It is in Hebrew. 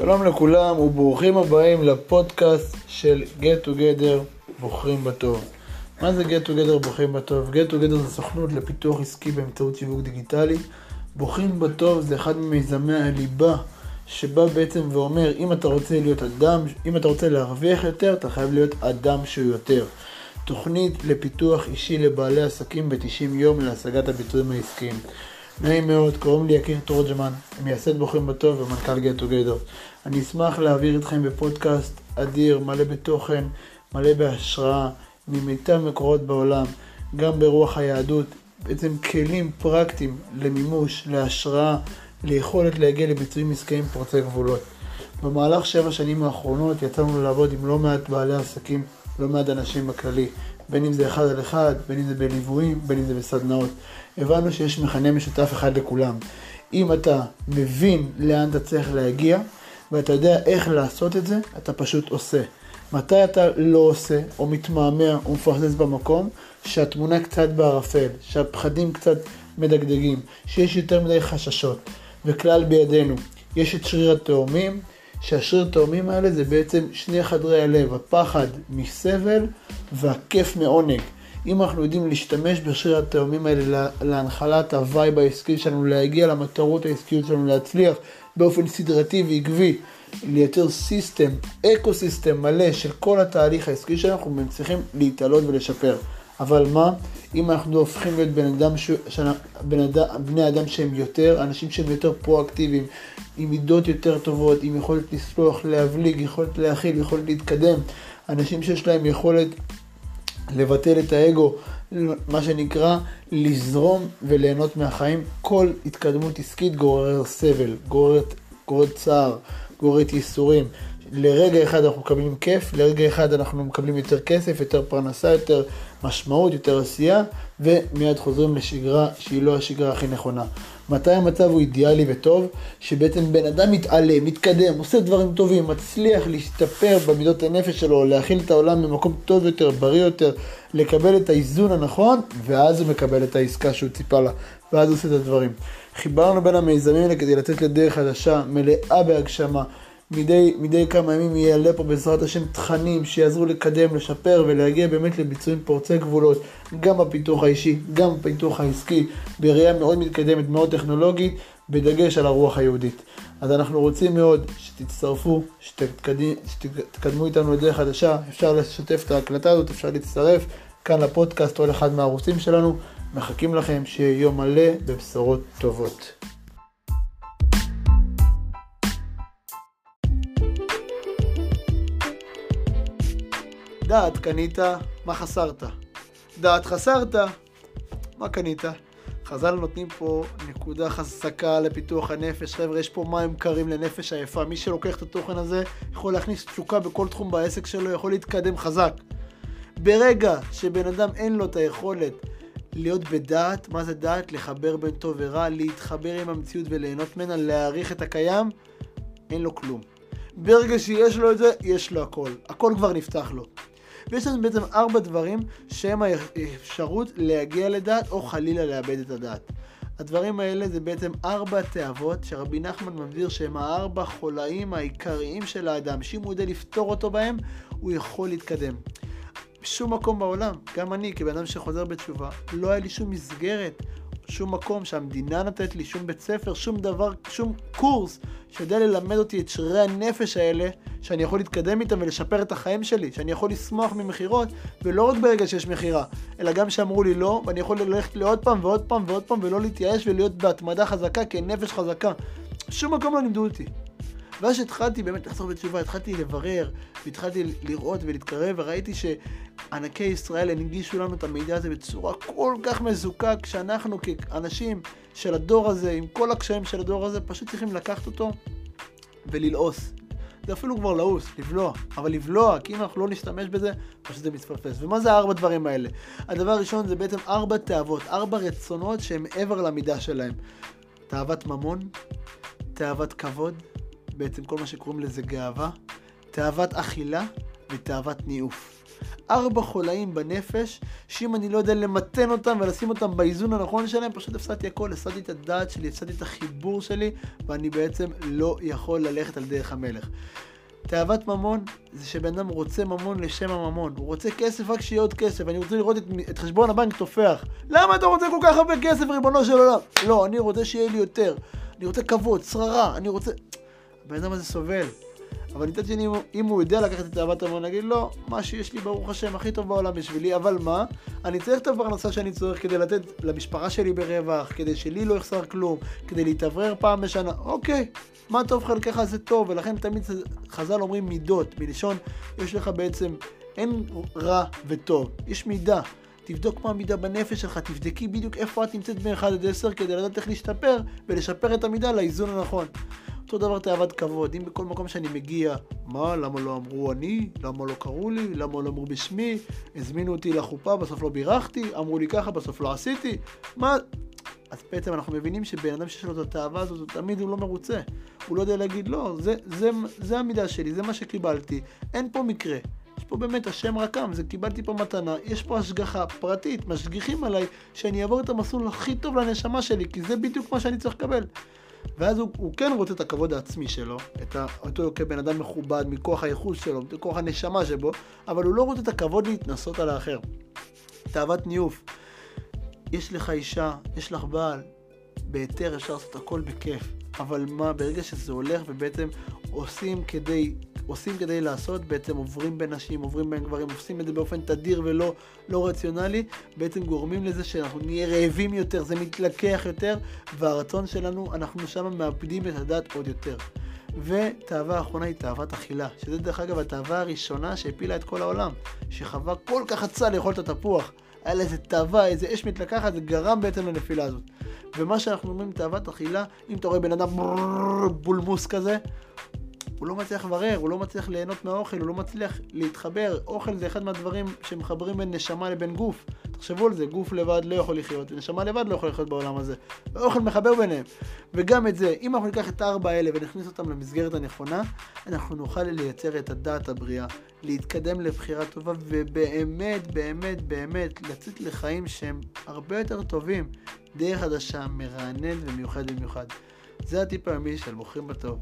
שלום לכולם וברוכים הבאים לפודקאסט של Get Together בוחרים בטוב. מה זה Get Together בוחרים בטוב? Get Together זה סוכנות לפיתוח עסקי באמצעות שיווק דיגיטלי. בוחרים בטוב זה אחד ממיזמי הליבה שבא בעצם ואומר אם אתה רוצה להיות אדם, אם אתה רוצה להרוויח יותר, אתה חייב להיות אדם שהוא יותר. תוכנית לפיתוח אישי לבעלי עסקים ב-90 יום להשגת הביצועים העסקיים. נעים מאוד, קוראים לי יקיר תורג'מן, מייסד בוחרים בטוב ומנכ"ל גט טוגדר. אני אשמח להעביר אתכם בפודקאסט אדיר, מלא בתוכן, מלא בהשראה, ממיטב מקורות בעולם, גם ברוח היהדות, בעצם כלים פרקטיים למימוש, להשראה, ליכולת להגיע לביצועים עסקיים פורצי גבולות. במהלך שבע שנים האחרונות יצאנו לעבוד עם לא מעט בעלי עסקים, לא מעט אנשים בכללי, בין אם זה אחד על אחד, בין אם זה בליוויים, בין אם זה בסדנאות. הבנו שיש מכנה משותף אחד לכולם. אם אתה מבין לאן אתה צריך להגיע, ואתה יודע איך לעשות את זה, אתה פשוט עושה. מתי אתה לא עושה, או מתמהמה, או מפרסס במקום, שהתמונה קצת בערפל, שהפחדים קצת מדגדגים, שיש יותר מדי חששות. וכלל בידינו, יש את שריר התאומים, שהשריר התאומים האלה זה בעצם שני חדרי הלב, הפחד מסבל והכיף מעונג. אם אנחנו יודעים להשתמש בשריר התאומים האלה להנחלת ה vibe העסקי שלנו, להגיע למטרות העסקיות שלנו, להצליח באופן סדרתי ועקבי, לייצר system, eco system מלא של כל התהליך העסקי שלנו, אנחנו מצליחים להתעלות ולשפר. אבל מה, אם אנחנו הופכים להיות בן אדם, ש... בן אדם, בני אדם שהם יותר, אנשים שהם יותר פרואקטיביים, עם מידות יותר טובות, עם יכולת לסלוח, להבליג, יכולת להכיל, יכולת להתקדם, אנשים שיש להם יכולת לבטל את האגו, מה שנקרא לזרום וליהנות מהחיים. כל התקדמות עסקית גוררת סבל, גוררת, גוררת צער, גוררת ייסורים. לרגע אחד אנחנו מקבלים כיף, לרגע אחד אנחנו מקבלים יותר כסף, יותר פרנסה, יותר משמעות, יותר עשייה, ומיד חוזרים לשגרה שהיא לא השגרה הכי נכונה. מתי המצב הוא אידיאלי וטוב? שבעצם בן אדם מתעלה, מתקדם, עושה דברים טובים, מצליח להשתפר במידות הנפש שלו, להכיל את העולם במקום טוב יותר, בריא יותר, לקבל את האיזון הנכון, ואז הוא מקבל את העסקה שהוא ציפה לה, ואז הוא עושה את הדברים. חיברנו בין המיזמים האלה כדי לצאת לדרך חדשה, מלאה בהגשמה. מדי, מדי כמה ימים יעלה פה בעזרת השם תכנים שיעזרו לקדם, לשפר ולהגיע באמת לביצועים פורצי גבולות, גם בפיתוח האישי, גם בפיתוח העסקי, בראייה מאוד מתקדמת, מאוד טכנולוגית, בדגש על הרוח היהודית. אז אנחנו רוצים מאוד שתצטרפו, שתתקדמו, שתתקדמו איתנו לדרך חדשה, אפשר לשתף את ההקלטה הזאת, אפשר להצטרף כאן לפודקאסט או לאחד מהערוצים שלנו. מחכים לכם שיהיה יום מלא בבשורות טובות. דעת קנית, מה חסרת? דעת חסרת, מה קנית? חז"ל נותנים פה נקודה חזקה לפיתוח הנפש. חבר'ה, יש פה מים קרים לנפש עייפה. מי שלוקח את התוכן הזה יכול להכניס תשוקה בכל תחום בעסק שלו, יכול להתקדם חזק. ברגע שבן אדם אין לו את היכולת להיות בדעת, מה זה דעת? לחבר בין טוב ורע, להתחבר עם המציאות וליהנות ממנה, להעריך את הקיים, אין לו כלום. ברגע שיש לו את זה, יש לו הכל. הכל כבר נפתח לו. ויש לנו בעצם ארבע דברים שהם האפשרות להגיע לדעת או חלילה לאבד את הדעת. הדברים האלה זה בעצם ארבע תאבות שרבי נחמן מבהיר שהם הארבע חולאים העיקריים של האדם, שאם הוא יודע לפתור אותו בהם, הוא יכול להתקדם. בשום מקום בעולם, גם אני כבן אדם שחוזר בתשובה, לא היה לי שום מסגרת שום מקום שהמדינה נותנת לי, שום בית ספר, שום דבר, שום קורס שיודע ללמד אותי את שרירי הנפש האלה, שאני יכול להתקדם איתם ולשפר את החיים שלי, שאני יכול לשמוח ממכירות, ולא רק ברגע שיש מכירה, אלא גם שאמרו לי לא, ואני יכול ללכת לעוד פעם ועוד פעם ועוד פעם ולא להתייאש ולהיות בהתמדה חזקה כנפש חזקה. שום מקום לא לימדו אותי. ואז שהתחלתי באמת לחזור בתשובה, התחלתי לברר, והתחלתי לראות ולהתקרב, וראיתי שענקי ישראל הנגישו לנו את המידע הזה בצורה כל כך מזוקק, שאנחנו כאנשים של הדור הזה, עם כל הקשיים של הדור הזה, פשוט צריכים לקחת אותו וללעוס. זה אפילו כבר לעוס, לבלוע. אבל לבלוע, כי אם אנחנו לא נשתמש בזה, פשוט זה מתפספס. ומה זה הארבע דברים האלה? הדבר הראשון זה בעצם ארבע תאוות, ארבע רצונות שהם מעבר למידה שלהם. תאוות ממון, תאוות כבוד, בעצם כל מה שקוראים לזה גאווה, תאוות אכילה ותאוות ניאוף. ארבע חולאים בנפש, שאם אני לא יודע למתן אותם ולשים אותם באיזון הנכון שלהם, פשוט הפסדתי הכל, הפסדתי את הדעת שלי, הפסדתי את החיבור שלי, ואני בעצם לא יכול ללכת על דרך המלך. תאוות ממון זה שבן אדם רוצה ממון לשם הממון. הוא רוצה כסף רק שיהיה עוד כסף. אני רוצה לראות את, את חשבון הבנק תופח. למה אתה רוצה כל כך הרבה כסף, ריבונו של עולם? לא, אני רוצה שיהיה לי יותר. אני רוצה כבוד, שררה, אני רוצה... הבן אדם הזה סובל. אבל מצד שני, אם הוא יודע לקחת את תאוות המון, להגיד, לא, מה שיש לי, ברוך השם, הכי טוב בעולם בשבילי, אבל מה? אני צריך את הפרנסה שאני צריך כדי לתת למשפחה שלי ברווח, כדי שלי לא יחסר כלום, כדי להתאוורר פעם בשנה. אוקיי, מה טוב חלקך זה טוב, ולכן תמיד חז"ל אומרים מידות, מלשון, יש לך בעצם, אין רע וטוב, יש מידה. תבדוק מה המידה בנפש שלך, תבדקי בדיוק איפה את נמצאת בין 1 עד 10 כדי לדעת איך להשתפר ולשפר את המידה לאיזון הנכון. אותו דבר תאוות כבוד, אם בכל מקום שאני מגיע, מה, למה לא אמרו אני, למה לא קראו לי, למה לא אמרו בשמי, הזמינו אותי לחופה, בסוף לא בירכתי, אמרו לי ככה, בסוף לא עשיתי, מה... אז בעצם אנחנו מבינים שבן אדם שיש לו את התאווה הזאת, תמיד הוא לא מרוצה. הוא לא יודע להגיד, לא, זה, זה, זה המידה שלי, זה מה שקיבלתי, אין פה מקרה. יש פה באמת השם רקם, זה קיבלתי פה מתנה, יש פה השגחה פרטית, משגיחים עליי שאני אעבור את המסלול הכי טוב לנשמה שלי, כי זה בדיוק מה שאני צריך לקבל. ואז הוא, הוא כן רוצה את הכבוד העצמי שלו, את אותו כבן אדם מכובד מכוח הייחוס שלו, מכוח הנשמה שבו, אבל הוא לא רוצה את הכבוד להתנסות על האחר. תאוות ניאוף. יש לך אישה, יש לך בעל, בהיתר אפשר לעשות הכל בכיף, אבל מה, ברגע שזה הולך ובעצם עושים כדי עושים כדי לעשות, בעצם עוברים בין נשים, עוברים בין גברים, עושים את זה באופן תדיר ולא לא רציונלי, בעצם גורמים לזה שאנחנו נהיה רעבים יותר, זה מתלקח יותר, והרצון שלנו, אנחנו שם מאבדים את הדת עוד יותר. ותאווה האחרונה היא תאוות אכילה, שזה דרך אגב התאווה הראשונה שהפילה את כל העולם, שחווה כל כך רצה לאכול את התפוח. היה לה איזה תאווה, איזה אש מתלקחת, זה גרם בעצם לנפילה הזאת. ומה שאנחנו אומרים תאוות אכילה, אם אתה רואה בן אדם בולמוס כזה, הוא לא מצליח לברר, הוא לא מצליח ליהנות מהאוכל, הוא לא מצליח להתחבר. אוכל זה אחד מהדברים שמחברים בין נשמה לבין גוף. תחשבו על זה, גוף לבד לא יכול לחיות, ונשמה לבד לא יכול לחיות בעולם הזה. ואוכל מחבר ביניהם. וגם את זה, אם אנחנו ניקח את הארבע האלה ונכניס אותם למסגרת הנכונה, אנחנו נוכל לייצר את הדעת הבריאה, להתקדם לבחירה טובה, ובאמת, באמת, באמת, לצאת לחיים שהם הרבה יותר טובים. דרך חדשה, מרענן ומיוחד במיוחד. זה הטיפ היומי של בוחרים בטוב.